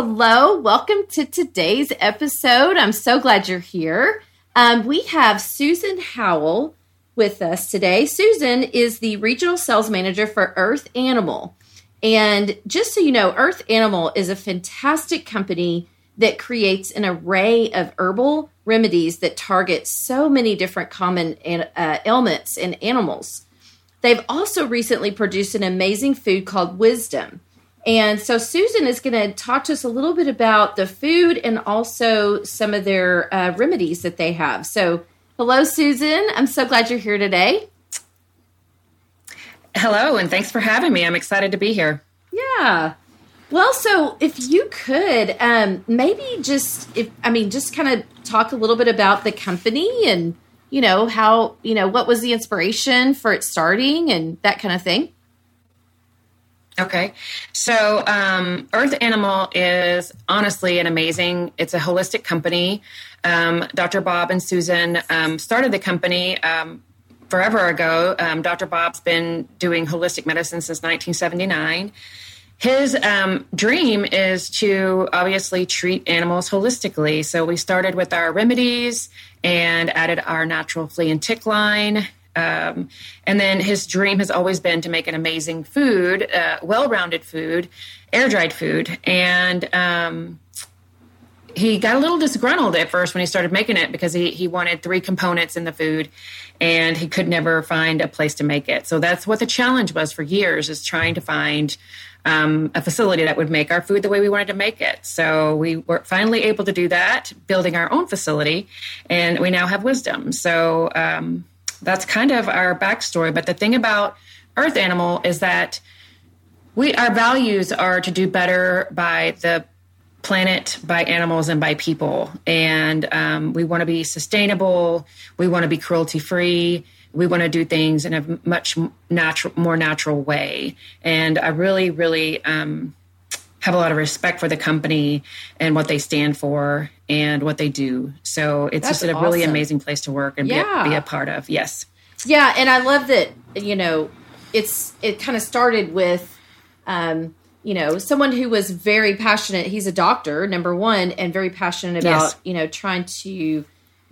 Hello, welcome to today's episode. I'm so glad you're here. Um, we have Susan Howell with us today. Susan is the regional sales manager for Earth Animal. And just so you know, Earth Animal is a fantastic company that creates an array of herbal remedies that target so many different common uh, ailments in animals. They've also recently produced an amazing food called Wisdom and so Susan is going to talk to us a little bit about the food and also some of their uh, remedies that they have. So, hello, Susan. I'm so glad you're here today. Hello, and thanks for having me. I'm excited to be here. Yeah. Well, so if you could, um, maybe just if I mean, just kind of talk a little bit about the company and you know how you know what was the inspiration for it starting and that kind of thing. Okay. So, um, Earth Animal is honestly an amazing, it's a holistic company. Um, Dr. Bob and Susan um, started the company um, forever ago. Um, Dr. Bob's been doing holistic medicine since 1979. His um, dream is to obviously treat animals holistically. So, we started with our remedies and added our natural flea and tick line um, and then his dream has always been to make an amazing food, uh, well rounded food, air dried food. And um, he got a little disgruntled at first when he started making it because he, he wanted three components in the food and he could never find a place to make it. So that's what the challenge was for years is trying to find um, a facility that would make our food the way we wanted to make it. So we were finally able to do that, building our own facility, and we now have wisdom. So um, that's kind of our backstory. But the thing about Earth Animal is that we our values are to do better by the planet, by animals, and by people. And um, we want to be sustainable. We want to be cruelty free. We want to do things in a much natural, more natural way. And I really, really um, have a lot of respect for the company and what they stand for and what they do. So it's That's just a awesome. really amazing place to work and yeah. be, a, be a part of. Yes. Yeah, and I love that. You know, it's it kind of started with, um, you know, someone who was very passionate. He's a doctor, number one, and very passionate about yes. you know trying to, you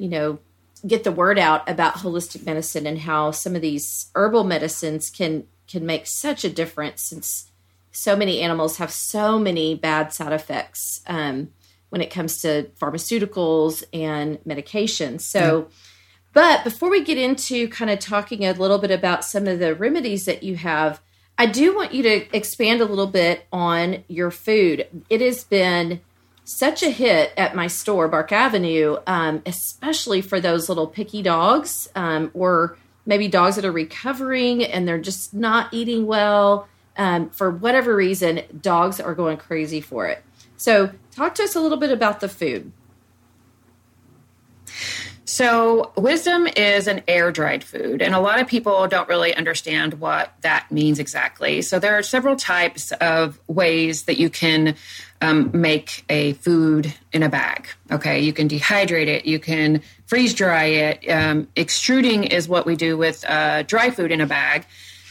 know, get the word out about holistic medicine and how some of these herbal medicines can can make such a difference since so many animals have so many bad side effects um, when it comes to pharmaceuticals and medications. So, yeah. but before we get into kind of talking a little bit about some of the remedies that you have, I do want you to expand a little bit on your food. It has been such a hit at my store, Bark Avenue, um, especially for those little picky dogs um, or maybe dogs that are recovering and they're just not eating well um, for whatever reason, dogs are going crazy for it. So, talk to us a little bit about the food. So, wisdom is an air dried food, and a lot of people don't really understand what that means exactly. So, there are several types of ways that you can um, make a food in a bag. Okay, you can dehydrate it, you can freeze dry it. Um, extruding is what we do with uh, dry food in a bag,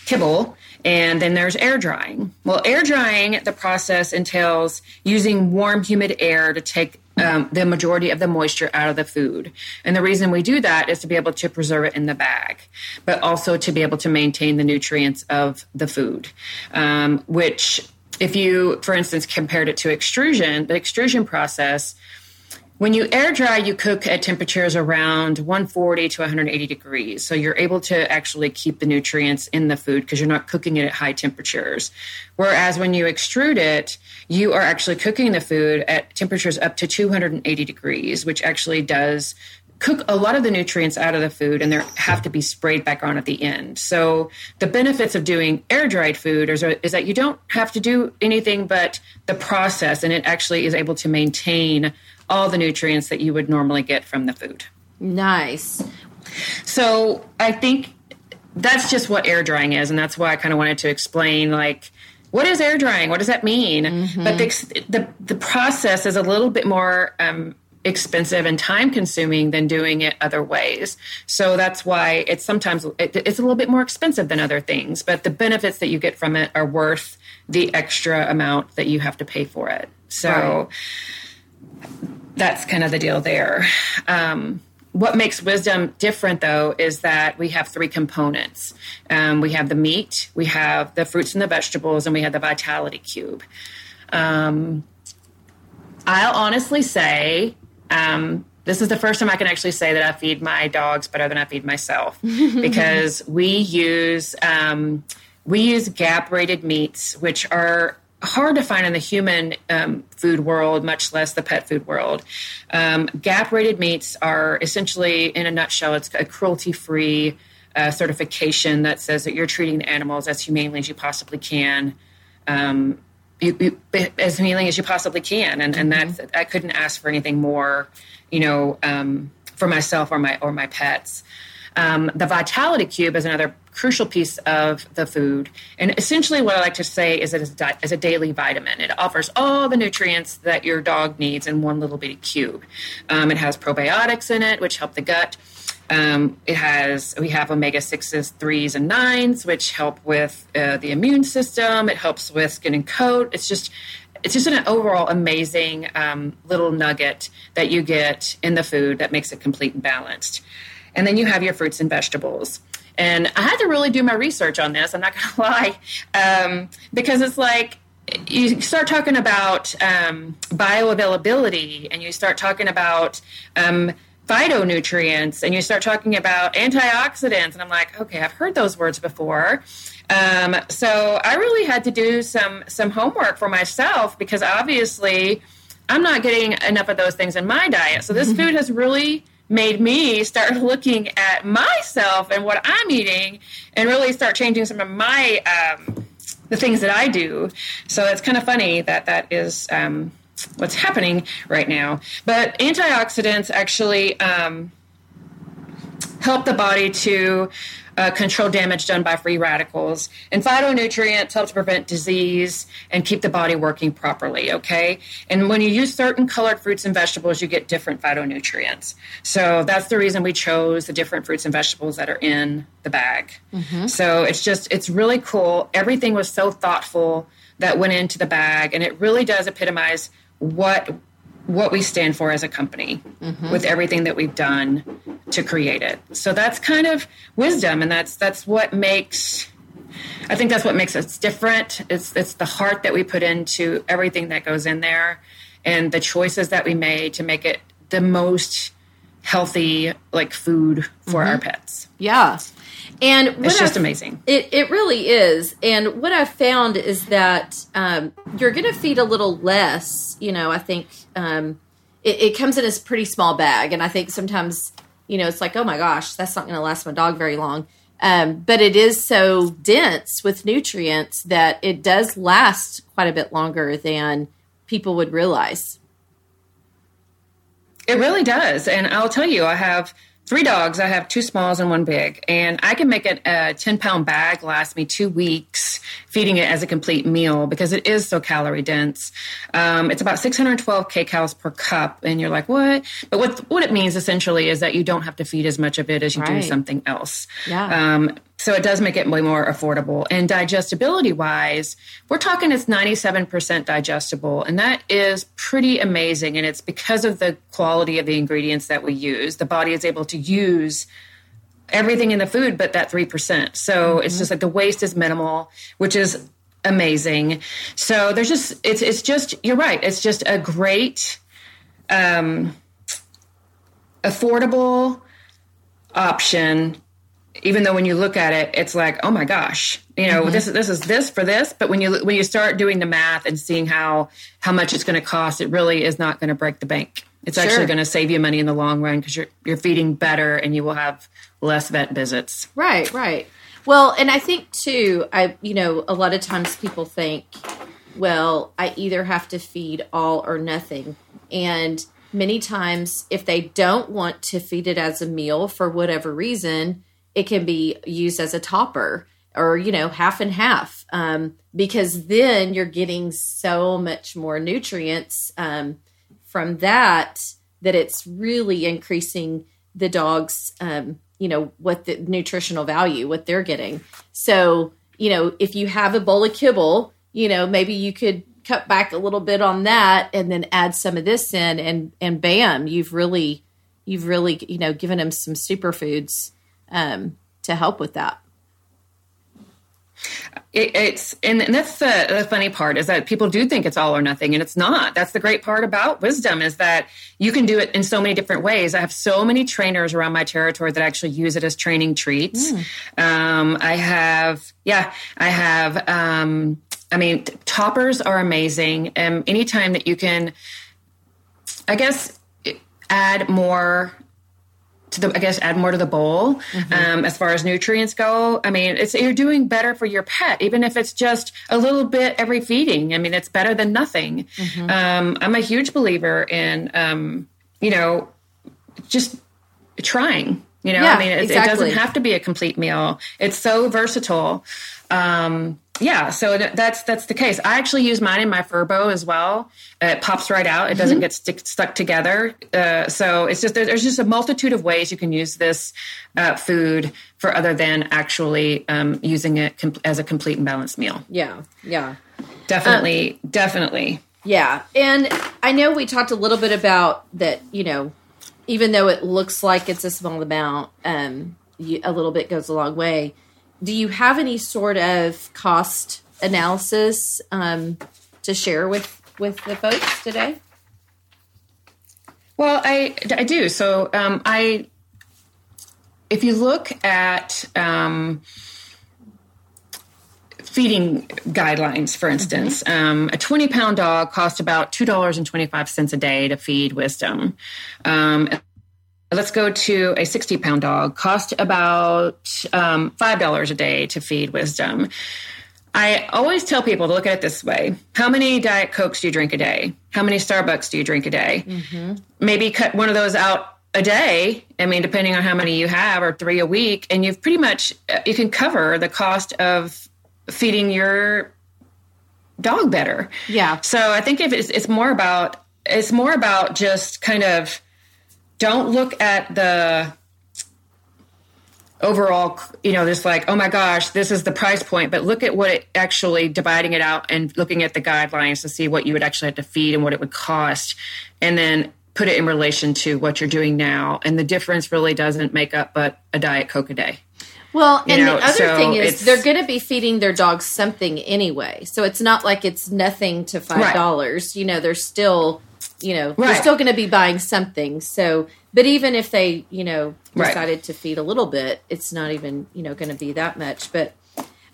kibble. And then there's air drying. Well, air drying, the process entails using warm, humid air to take um, the majority of the moisture out of the food. And the reason we do that is to be able to preserve it in the bag, but also to be able to maintain the nutrients of the food, um, which if you, for instance, compared it to extrusion, the extrusion process when you air dry, you cook at temperatures around 140 to 180 degrees. So you're able to actually keep the nutrients in the food because you're not cooking it at high temperatures. Whereas when you extrude it, you are actually cooking the food at temperatures up to 280 degrees, which actually does cook a lot of the nutrients out of the food and they have to be sprayed back on at the end. So the benefits of doing air dried food is, is that you don't have to do anything but the process and it actually is able to maintain all the nutrients that you would normally get from the food. Nice. So I think that's just what air drying is, and that's why I kind of wanted to explain like what is air drying? What does that mean? Mm-hmm. But the, the, the process is a little bit more um, expensive and time consuming than doing it other ways. So that's why it's sometimes it, it's a little bit more expensive than other things, but the benefits that you get from it are worth the extra amount that you have to pay for it. So right. That's kind of the deal there. Um, what makes wisdom different though is that we have three components. Um, we have the meat we have the fruits and the vegetables and we have the vitality cube. Um, i'll honestly say um, this is the first time I can actually say that I feed my dogs better than I feed myself. Because we use um, we use GAP rated meats, which are hard to find in the human um, food world, much less the pet food world. Um, GAP rated meats are essentially, in a nutshell, it's a cruelty free uh, certification that says that you're treating the animals as humanely as you possibly can. Um, you, you, as humanely as you possibly can, and and mm-hmm. that's I couldn't ask for anything more, you know, um, for myself or my or my pets. Um, the vitality cube is another crucial piece of the food, and essentially what I like to say is it is di- a daily vitamin. It offers all the nutrients that your dog needs in one little bitty cube. Um, it has probiotics in it, which help the gut. Um, it has we have omega sixes, threes, and nines, which help with uh, the immune system. It helps with skin and coat. It's just it's just an overall amazing um, little nugget that you get in the food that makes it complete and balanced. And then you have your fruits and vegetables. And I had to really do my research on this. I'm not going to lie, um, because it's like you start talking about um, bioavailability, and you start talking about um, phytonutrients and you start talking about antioxidants and i'm like okay i've heard those words before um, so i really had to do some some homework for myself because obviously i'm not getting enough of those things in my diet so this food has really made me start looking at myself and what i'm eating and really start changing some of my um, the things that i do so it's kind of funny that that is um, what's happening right now. But antioxidants actually um, help the body to uh, control damage done by free radicals. And phytonutrients help to prevent disease and keep the body working properly, okay? And when you use certain colored fruits and vegetables, you get different phytonutrients. So that's the reason we chose the different fruits and vegetables that are in the bag. Mm-hmm. So it's just, it's really cool. Everything was so thoughtful that went into the bag, and it really does epitomize what what we stand for as a company mm-hmm. with everything that we've done to create it. So that's kind of wisdom and that's that's what makes I think that's what makes us different. It's it's the heart that we put into everything that goes in there and the choices that we made to make it the most healthy like food for mm-hmm. our pets. Yeah. And it's just I've, amazing. It, it really is. And what I've found is that um, you're going to feed a little less. You know, I think um, it, it, comes in a pretty small bag. And I think sometimes, you know, it's like, oh my gosh, that's not going to last my dog very long. Um, but it is so dense with nutrients that it does last quite a bit longer than people would realize. It really does. And I'll tell you, I have three dogs. I have two smalls and one big, and I can make a, a 10 pound bag last me two weeks feeding it as a complete meal because it is so calorie dense. Um, it's about 612 kcals per cup, and you're like, what? But what, what it means essentially is that you don't have to feed as much of it as you right. do something else. Yeah. Um, so it does make it way more affordable. And digestibility wise, we're talking it's 97% digestible. And that is pretty amazing. And it's because of the quality of the ingredients that we use. The body is able to use everything in the food but that 3%. So mm-hmm. it's just like the waste is minimal, which is amazing. So there's just it's it's just you're right. It's just a great um affordable option even though when you look at it, it's like, oh my gosh, you know, mm-hmm. this is this is this for this. But when you when you start doing the math and seeing how how much it's going to cost, it really is not going to break the bank. It's sure. actually going to save you money in the long run because you're you're feeding better and you will have less vet visits. Right, right. Well, and I think too, I you know, a lot of times people think, well, I either have to feed all or nothing, and many times if they don't want to feed it as a meal for whatever reason, it can be used as a topper or you know half and half um, because then you're getting so much more nutrients um, from that that it's really increasing the dog's um, you know what the nutritional value what they're getting. So you know if you have a bowl of kibble you know maybe you could cut back a little bit on that and then add some of this in and and bam you've really you've really you know given them some superfoods um, to help with that. It, it's and, and that's the, the, funny part is that people do think it's all or nothing and it's not. That's the great part about wisdom is that you can do it in so many different ways. I have so many trainers around my territory that actually use it as training treats. Mm. um, i have yeah i have um, i mean toppers are amazing. And anytime that you can i guess add more to the, I guess, add more to the bowl mm-hmm. um, as far as nutrients go. I mean, it's you're doing better for your pet, even if it's just a little bit every feeding. I mean, it's better than nothing. Mm-hmm. Um, I'm a huge believer in, um, you know, just trying. You know, yeah, I mean, it, exactly. it, doesn't have to be a complete meal. It's so versatile. Um, yeah, so that's that's the case. I actually use mine in my Furbo as well. It pops right out. It doesn't mm-hmm. get stick, stuck together. Uh, so it's just there's just a multitude of ways you can use this uh, food for other than actually um, using it com- as a complete and balanced meal. Yeah, yeah, definitely, um, definitely. Yeah, and I know we talked a little bit about that. You know, even though it looks like it's a small amount, um, you, a little bit goes a long way do you have any sort of cost analysis um, to share with with the folks today? Well, I I do. So um, I, if you look at um, feeding guidelines, for instance, mm-hmm. um, a 20 pound dog costs about $2.25 a day to feed wisdom. Um, Let's go to a 60 pound dog, cost about um, $5 a day to feed wisdom. I always tell people to look at it this way How many Diet Cokes do you drink a day? How many Starbucks do you drink a day? Mm-hmm. Maybe cut one of those out a day. I mean, depending on how many you have, or three a week, and you've pretty much, you can cover the cost of feeding your dog better. Yeah. So I think if it's, it's more about, it's more about just kind of don't look at the overall, you know, just like, oh my gosh, this is the price point, but look at what it actually dividing it out and looking at the guidelines to see what you would actually have to feed and what it would cost. And then put it in relation to what you're doing now. And the difference really doesn't make up but a Diet Coke a day. Well, and know, the other so thing is they're going to be feeding their dogs something anyway. So it's not like it's nothing to $5. Right. You know, they're still you know, right. they're still going to be buying something. So, but even if they, you know, decided right. to feed a little bit, it's not even, you know, going to be that much. But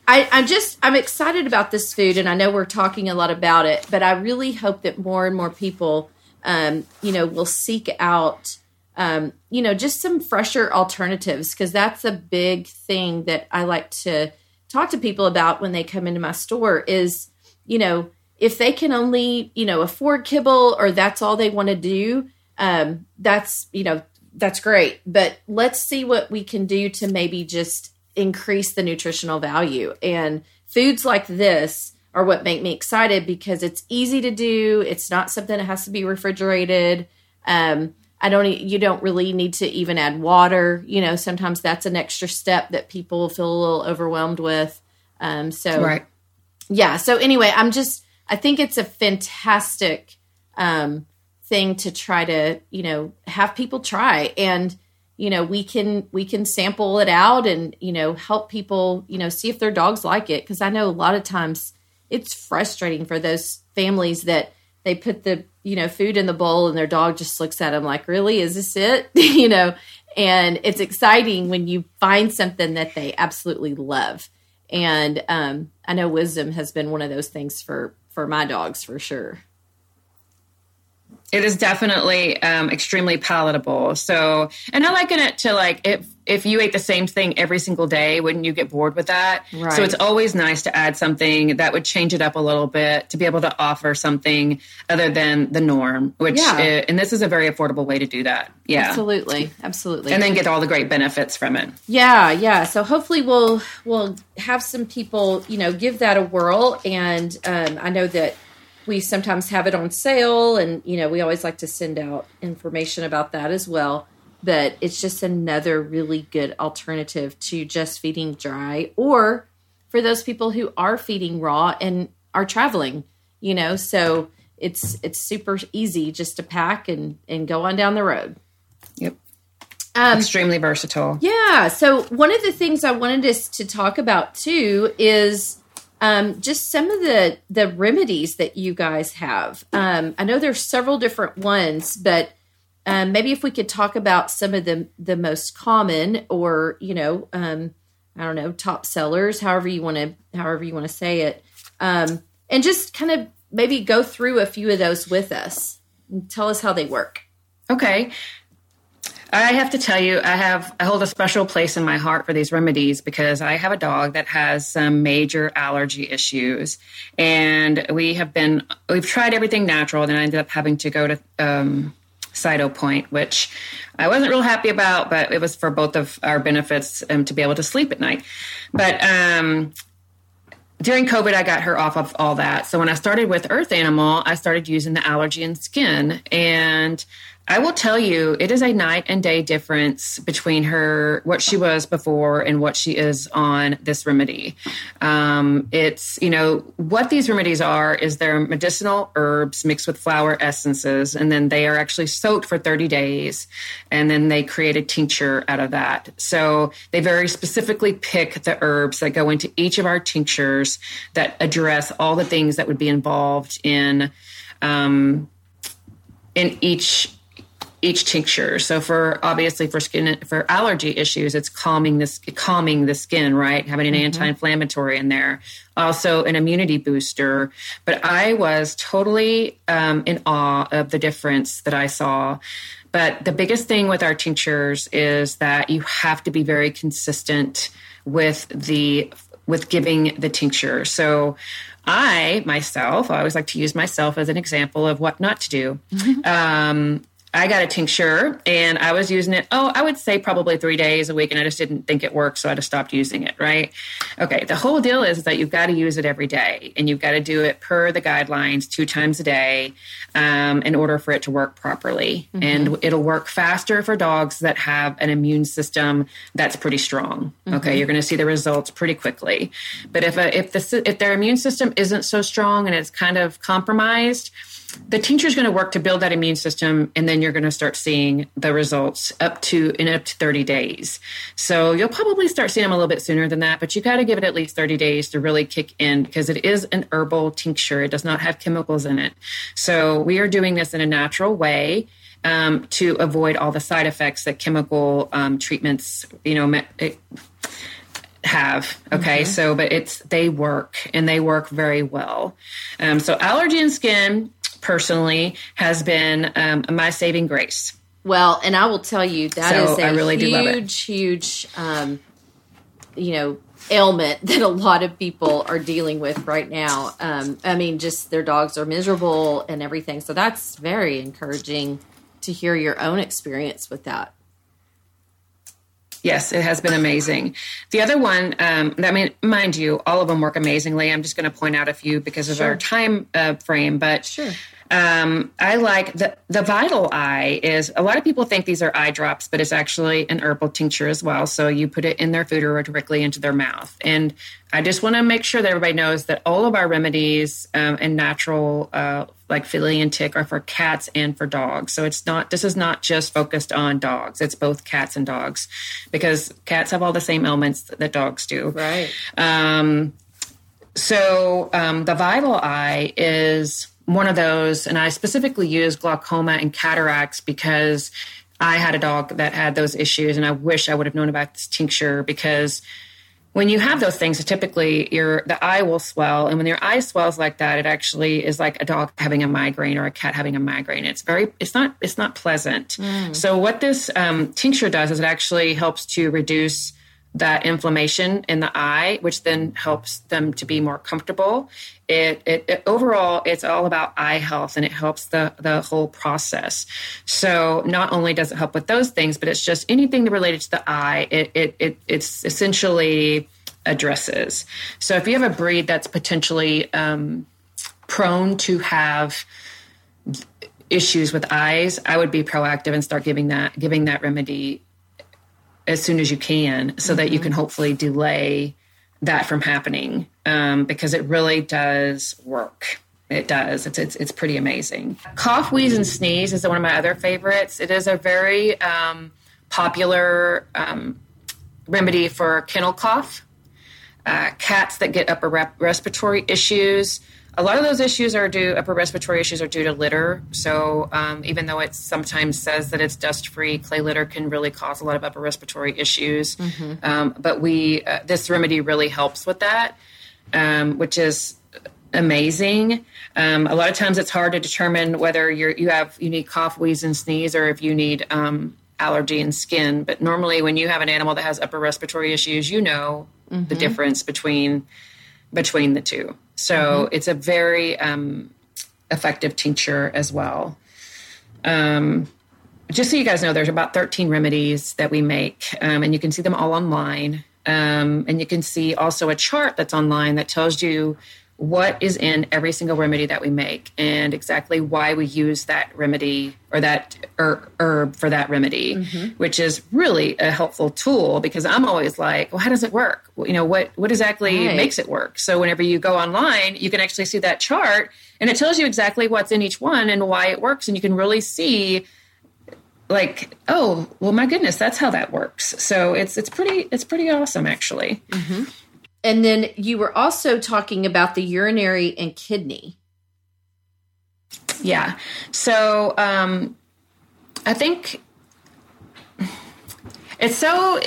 I, I'm just, I'm excited about this food, and I know we're talking a lot about it, but I really hope that more and more people, um, you know, will seek out, um, you know, just some fresher alternatives because that's a big thing that I like to talk to people about when they come into my store is, you know, if they can only you know afford kibble or that's all they want to do um, that's you know that's great. But let's see what we can do to maybe just increase the nutritional value. And foods like this are what make me excited because it's easy to do. It's not something that has to be refrigerated. Um, i don't you don't really need to even add water. You know sometimes that's an extra step that people feel a little overwhelmed with. Um, so right. Yeah so anyway i'm just I think it's a fantastic um, thing to try to, you know, have people try and you know we can we can sample it out and you know help people you know see if their dogs like it. Because i know a lot of times it's frustrating for those families that they put the you know food in the bowl and their dog just looks at them like really? Is this it? You know? And it's exciting when you find something that they absolutely love. And um, i know wisdom has been one of those things for for my dogs for sure. It is definitely um, extremely palatable. So, and I liken it to like if if you ate the same thing every single day, wouldn't you get bored with that? Right. So it's always nice to add something that would change it up a little bit to be able to offer something other than the norm. Which yeah. Is, and this is a very affordable way to do that. Yeah, absolutely, absolutely, and then get all the great benefits from it. Yeah, yeah. So hopefully we'll we'll have some people you know give that a whirl, and um, I know that we sometimes have it on sale and you know we always like to send out information about that as well. But it's just another really good alternative to just feeding dry or for those people who are feeding raw and are traveling you know? So it's it's super easy just to pack and and go on down the road. Yep. Um, extremely versatile. Yeah. So one of the things i wanted us to talk about too is um, just some of the the remedies that you guys have. Um, I know there's several different ones, but um, maybe if we could talk about some of the the most common, or you know, um, I don't know, top sellers, however you want to however you want to say it, um, and just kind of maybe go through a few of those with us and tell us how they work. Okay. I have to tell you, I have I hold a special place in my heart for these remedies because I have a dog that has some major allergy issues, and we have been we've tried everything natural, and I ended up having to go to um, Cytopoint, which I wasn't real happy about, but it was for both of our benefits um, to be able to sleep at night. But um, during COVID, I got her off of all that. So when I started with Earth Animal, I started using the allergy and skin, and I will tell you, it is a night and day difference between her, what she was before, and what she is on this remedy. Um, it's, you know, what these remedies are is they're medicinal herbs mixed with flower essences, and then they are actually soaked for 30 days, and then they create a tincture out of that. So they very specifically pick the herbs that go into each of our tinctures that address all the things that would be involved in. Um, in each each tincture. So for obviously for skin for allergy issues, it's calming this calming the skin, right? Having an mm-hmm. anti-inflammatory in there. Also an immunity booster. But I was totally um, in awe of the difference that I saw. But the biggest thing with our tinctures is that you have to be very consistent with the with giving the tincture. So I myself, I always like to use myself as an example of what not to do. Mm-hmm. Um, I got a tincture and I was using it, oh, I would say probably three days a week, and I just didn't think it worked, so I just stopped using it, right? Okay, the whole deal is that you've got to use it every day and you've got to do it per the guidelines two times a day um, in order for it to work properly. Mm-hmm. And it'll work faster for dogs that have an immune system that's pretty strong. Mm-hmm. Okay, you're going to see the results pretty quickly. But if, a, if, the, if their immune system isn't so strong and it's kind of compromised, the tincture is going to work to build that immune system and then you're going to start seeing the results up to in up to 30 days. So you'll probably start seeing them a little bit sooner than that but you got to give it at least 30 days to really kick in because it is an herbal tincture. It does not have chemicals in it. So we are doing this in a natural way um, to avoid all the side effects that chemical um, treatments you know it, have okay? Mm-hmm. so but it's they work and they work very well. Um, so allergy and skin personally has been um, my saving grace. Well, and I will tell you that so is a really huge, huge, um, you know, ailment that a lot of people are dealing with right now. Um, I mean, just their dogs are miserable and everything. So that's very encouraging to hear your own experience with that. Yes, it has been amazing. The other one, um, I mean, mind you, all of them work amazingly. I'm just going to point out a few because of sure. our time uh, frame, but sure. Um, I like the the Vital Eye is a lot of people think these are eye drops, but it's actually an herbal tincture as well. So you put it in their food or directly into their mouth. And I just want to make sure that everybody knows that all of our remedies um, and natural uh, like Philly and tick are for cats and for dogs. So it's not this is not just focused on dogs. It's both cats and dogs because cats have all the same ailments that dogs do. Right. Um, so um, the Vital Eye is one of those, and I specifically use glaucoma and cataracts because I had a dog that had those issues, and I wish I would have known about this tincture because when you have those things, typically your the eye will swell, and when your eye swells like that, it actually is like a dog having a migraine or a cat having a migraine. It's very, it's not, it's not pleasant. Mm. So what this um, tincture does is it actually helps to reduce that inflammation in the eye, which then helps them to be more comfortable. It, it, it, overall, it's all about eye health, and it helps the the whole process. So not only does it help with those things, but it's just anything related to the eye. It it, it it's essentially addresses. So if you have a breed that's potentially um, prone to have issues with eyes, I would be proactive and start giving that giving that remedy as soon as you can so mm-hmm. that you mm-hmm. can hopefully delay that from happening um, because it really does work. It does. It's, it's it's pretty amazing. Cough, wheeze, and sneeze is one of my other favorites. It is a very um, popular um, remedy for kennel cough. Uh, cats that get upper rep- respiratory issues, a lot of those issues are due upper respiratory issues are due to litter. So um, even though it sometimes says that it's dust free clay litter can really cause a lot of upper respiratory issues. Mm-hmm. um, but we uh, this remedy really helps with that um, which is amazing. Um, a lot of times it's hard to determine whether you're you have you need cough wheeze and sneeze or if you need um, allergy and skin. But normally when you have an animal that has upper respiratory issues you know mm-hmm. the difference between between the two so mm-hmm. it's a very um, effective tincture as well. Um, just so you guys know, there's about 13 remedies that we make, um, and you can see them all online. Um, and you can see also a chart that's online that tells you what is in every single remedy that we make and exactly why we use that remedy or that herb for that remedy, mm-hmm. which is really a helpful tool because I'm always like, well, how does it work? You know, what, what exactly right. makes it work? So whenever you go online, you can actually see that chart and it tells you exactly what's in each one and why it works. And you can really see like, oh, well, my goodness, that's how that works. So it's, it's pretty, it's pretty awesome actually. Mm-hmm. And then you were also talking about the urinary and kidney. Yeah. So um, I think it's so,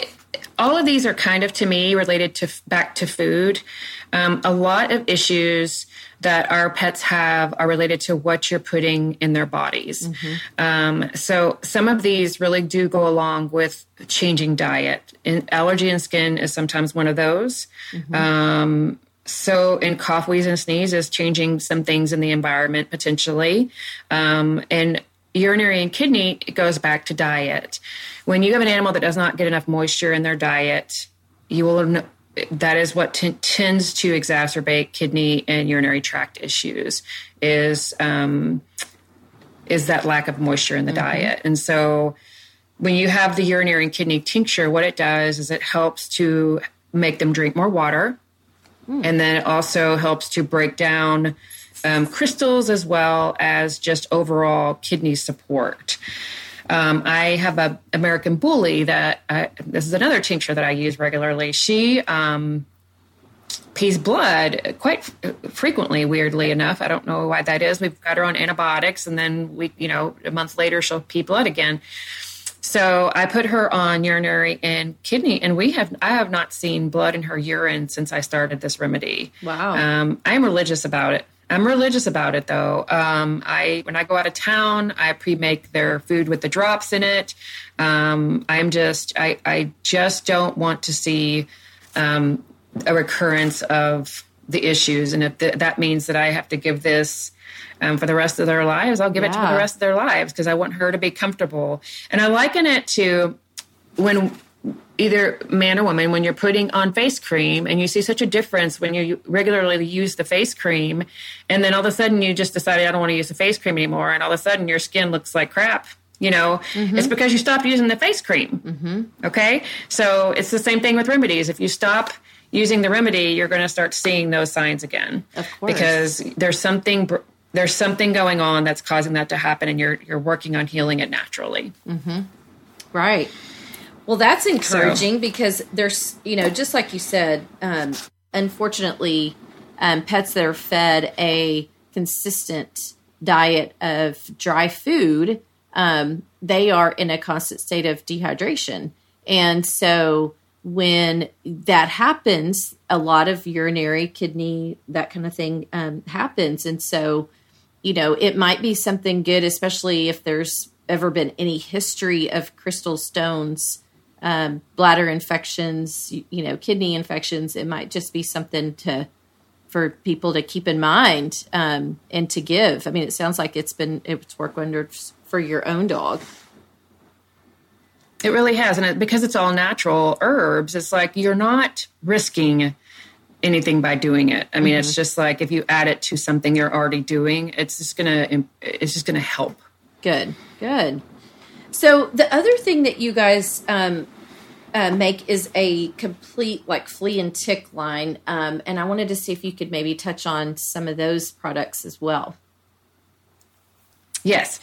all of these are kind of to me related to back to food. Um, a lot of issues that our pets have are related to what you're putting in their bodies. Mm-hmm. Um, so some of these really do go along with changing diet. And allergy and skin is sometimes one of those. Mm-hmm. Um, so in cough, wheeze, and sneeze is changing some things in the environment potentially. Um, and urinary and kidney it goes back to diet. When you have an animal that does not get enough moisture in their diet, you will that is what t- tends to exacerbate kidney and urinary tract issues is um, is that lack of moisture in the mm-hmm. diet and so when you have the urinary and kidney tincture what it does is it helps to make them drink more water mm. and then it also helps to break down um, crystals as well as just overall kidney support um, I have a American Bully that I, this is another tincture that I use regularly. She um, pees blood quite frequently. Weirdly enough, I don't know why that is. We've got her on antibiotics, and then we, you know, a month later she'll pee blood again. So I put her on urinary and kidney, and we have I have not seen blood in her urine since I started this remedy. Wow! Um, I am religious about it. I'm religious about it though. Um, I when I go out of town, I pre-make their food with the drops in it. Um, I'm just I I just don't want to see um, a recurrence of the issues, and if that means that I have to give this um, for the rest of their lives, I'll give yeah. it to the rest of their lives because I want her to be comfortable. And I liken it to when either man or woman when you're putting on face cream and you see such a difference when you regularly use the face cream and then all of a sudden you just decided I don't want to use the face cream anymore and all of a sudden your skin looks like crap you know? Mm-hmm. it's because you stopped using the face cream. Mm-hmm. okay? So it's the same thing with remedies. If you stop using the remedy you're going to start seeing those signs again. Of course. Because there's something there's something going on that's causing that to happen and you're you're working on healing it naturally. Mm-hmm. right well, that's encouraging so. because there's, you know, just like you said, um, unfortunately, um, pets that are fed a consistent diet of dry food, um, they are in a constant state of dehydration. And so when that happens, a lot of urinary, kidney, that kind of thing um, happens. And so, you know, it might be something good, especially if there's ever been any history of crystal stones, um, bladder infections, you, you know, kidney infections. It might just be something to for people to keep in mind um, and to give. I mean, it sounds like it's been it's worked wonders for your own dog. It really has, and it, because it's all natural herbs, it's like you're not risking anything by doing it. I mean, mm-hmm. it's just like if you add it to something you're already doing, it's just gonna it's just gonna help. Good, good. So the other thing that you guys um, uh, make is a complete like flea and tick line, um, and I wanted to see if you could maybe touch on some of those products as well. Yes.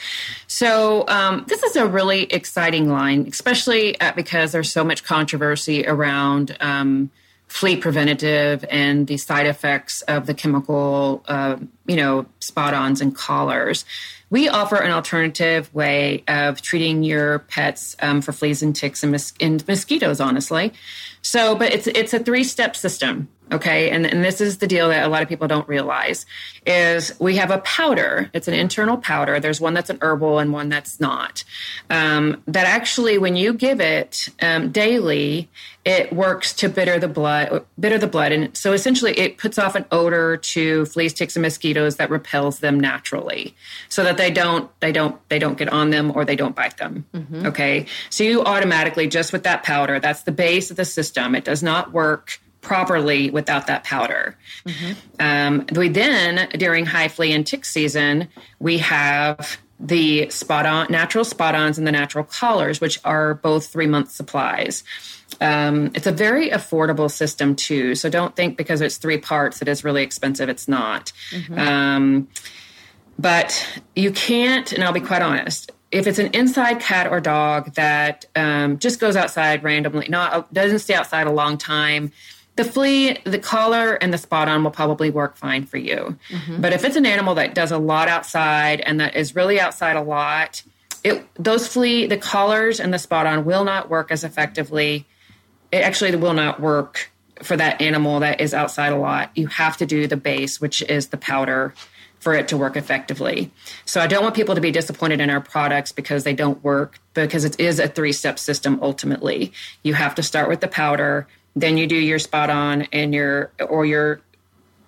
So um, this is a really exciting line, especially uh, because there's so much controversy around um, flea preventative and the side effects of the chemical, uh, you know, spot ons and collars. We offer an alternative way of treating your pets um, for fleas and ticks and, mos- and mosquitoes, honestly. So, but it's it's a three step system. Okay, and, and this is the deal that a lot of people don't realize is we have a powder. It's an internal powder. There's one that's an herbal and one that's not. Um, that actually, when you give it um, daily, it works to bitter the blood, bitter the blood, and so essentially it puts off an odor to fleas, ticks, and mosquitoes that repels them naturally, so that they don't they don't they don't get on them or they don't bite them. Mm-hmm. Okay, so you automatically just with that powder, that's the base of the system. It does not work properly without that powder. Mm-hmm. Um, we then, during high flea and tick season, we have the spot on natural spot ons and the natural collars, which are both three month supplies. Um, it's a very affordable system too. So don't think because it's three parts it is really expensive. It's not. Mm-hmm. Um, but you can't, and I'll be quite honest, if it's an inside cat or dog that um, just goes outside randomly, not doesn't stay outside a long time, the flea, the collar, and the spot on will probably work fine for you. Mm-hmm. But if it's an animal that does a lot outside and that is really outside a lot, it, those flea, the collars and the spot on will not work as effectively. It actually will not work for that animal that is outside a lot. You have to do the base, which is the powder, for it to work effectively. So I don't want people to be disappointed in our products because they don't work, because it is a three step system ultimately. You have to start with the powder then you do your spot on and your or your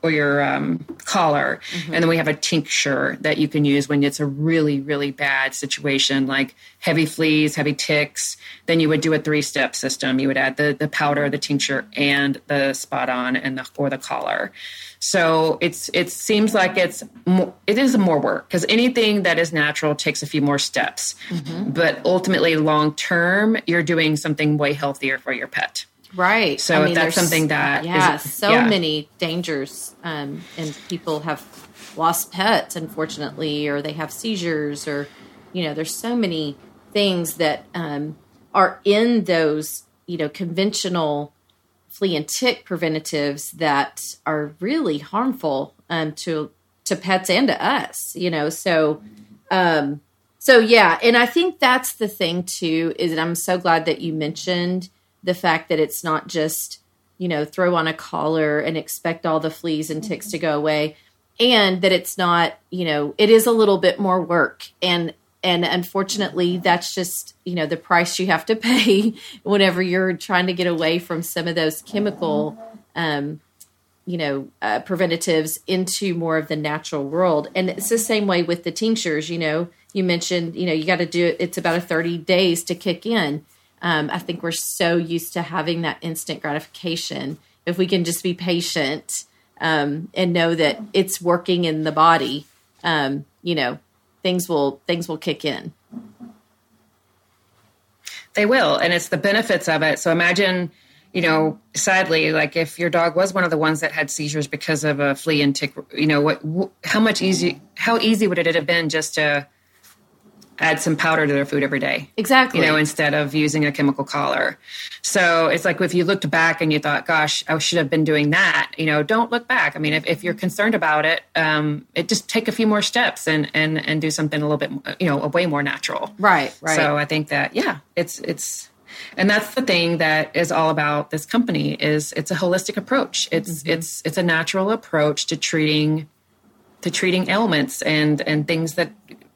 or your um, collar, mm-hmm. and then we have a tincture that you can use when it's a really really bad situation like heavy fleas, heavy ticks. Then you would do a three step system. You would add the the powder, the tincture, and the spot on and the or the collar. So it's it seems like it's more, it is more work because anything that is natural takes a few more steps, mm-hmm. but ultimately long term you're doing something way healthier for your pet. Right. So I mean, that's something that yeah, is, so yeah. many dangers, um, and people have lost pets, unfortunately, or they have seizures, or you know, there's so many things that um, are in those you know conventional flea and tick preventatives that are really harmful um, to to pets and to us. You know, so. Um, so yeah, and I think that's the thing too. Is that I'm so glad that you mentioned the fact that it's not just you know throw on a collar and expect all the fleas and ticks to go away and that it's not you know it is a little bit more work. And and unfortunately that's just you know the price you have to pay whenever you're trying to get away from some of those chemical um you know uh, preventatives into more of the natural world. And it's the same way with the tinctures you know. You mentioned you know you got to do it it's about a 30 days to kick in um, I think we're so used to having that instant gratification. If we can just be patient um, and know that it's working in the body, um, you know, things will things will kick in. They will, and it's the benefits of it. So imagine, you know, sadly, like if your dog was one of the ones that had seizures because of a flea and tick, you know, what, how much easy, how easy would it have been just to add some powder to their food every day. Exactly. You know, instead of using a chemical collar. So it's like if you looked back and you thought, gosh, I should have been doing that, you know, don't look back. I mean, if, if you're concerned about it, um, it just take a few more steps and, and, and do something a little bit, you know, a way more natural. Right, right. So I think that, yeah, it's, it's, and that's the thing that is all about this company is it's a holistic approach it's mm-hmm. it's it's a natural approach to treating to treating ailments and and things that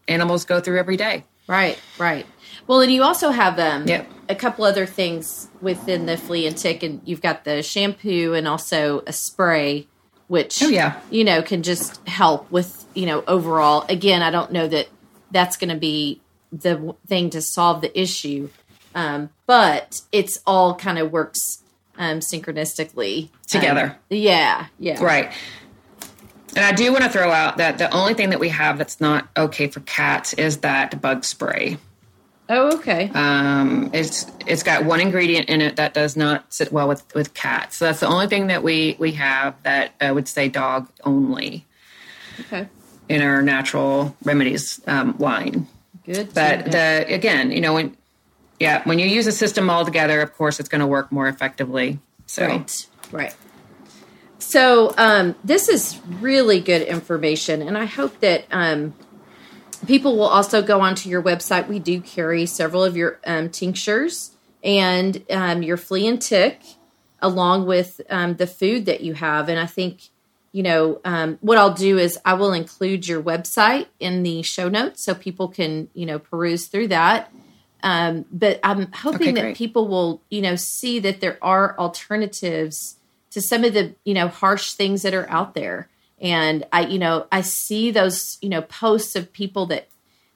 animals go through every day right right well and you also have um yep. a couple other things within the flea and tick and you've got the shampoo and also a spray which oh, yeah. you know can just help with you know overall again i don't know that that's going to be the thing to solve the issue um, but it's all kind of works um, synchronistically together. Um, yeah, yeah, right. And I do want to throw out that the only thing that we have that's not okay for cats is that bug spray. Oh, okay. Um, it's it's got one ingredient in it that does not sit well with with cats. So that's the only thing that we we have that I would say dog only. Okay. In our natural remedies um, line. Good. But the again, you know, when yeah, when you use a system all together, of course, it's going to work more effectively. So. Right, right. So um, this is really good information, and I hope that um, people will also go onto your website. We do carry several of your um, tinctures and um, your flea and tick, along with um, the food that you have. And I think you know um, what I'll do is I will include your website in the show notes so people can you know peruse through that um, but I'm hoping okay, that people will, you know, see that there are alternatives to some of the, you know, harsh things that are out there. And I, you know, I see those, you know, posts of people that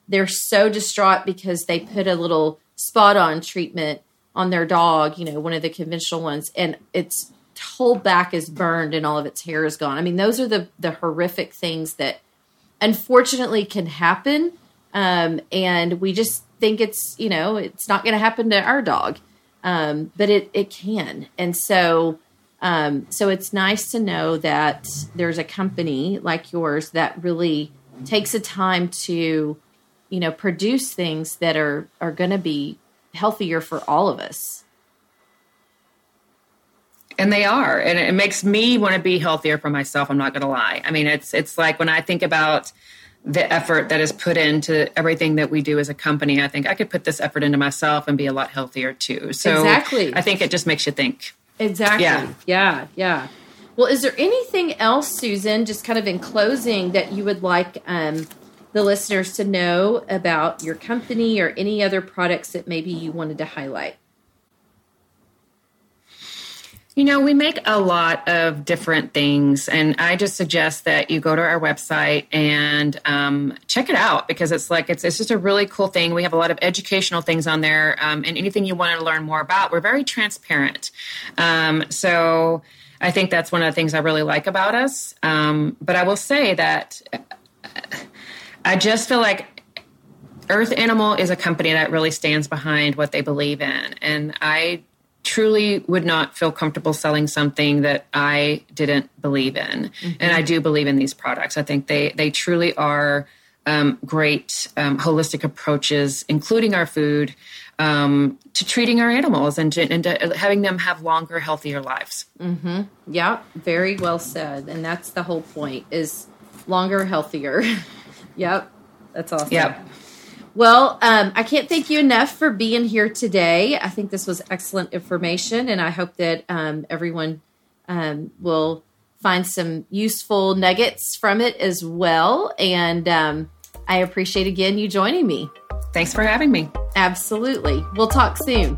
they're so distraught because they put a little spot on treatment on their dog, you know, one of the conventional ones, and its whole back is burned and all of its hair is gone. I mean, those are the the horrific things that unfortunately can happen. Um, and we just think it's you know it's not going to happen to our dog, um, but it it can, and so um, so it's nice to know that there's a company like yours that really takes the time to you know produce things that are are going to be healthier for all of us and they are and it makes me want to be healthier for myself i'm not going to lie i mean it's it's like when i think about the effort that is put into everything that we do as a company, I think I could put this effort into myself and be a lot healthier too. So exactly. I think it just makes you think. Exactly. Yeah. Yeah. Yeah. Well, is there anything else, Susan, just kind of in closing, that you would like um, the listeners to know about your company or any other products that maybe you wanted to highlight? You know, we make a lot of different things, and I just suggest that you go to our website and um, check it out because it's like it's it's just a really cool thing. We have a lot of educational things on there, um, and anything you want to learn more about, we're very transparent. Um, so I think that's one of the things I really like about us. Um, but I will say that I just feel like Earth Animal is a company that really stands behind what they believe in, and I truly would not feel comfortable selling something that I didn't believe in. Mm-hmm. And I do believe in these products. I think they they truly are um, great um, holistic approaches, including our food, um, to treating our animals and, and having them have longer, healthier lives. Mm-hmm. Yeah, very well said. And that's the whole point: is longer, healthier. yep, that's awesome. Yep. Well, um, I can't thank you enough for being here today. I think this was excellent information, and I hope that um, everyone um, will find some useful nuggets from it as well. And um, I appreciate again you joining me. Thanks for having me. Absolutely. We'll talk soon.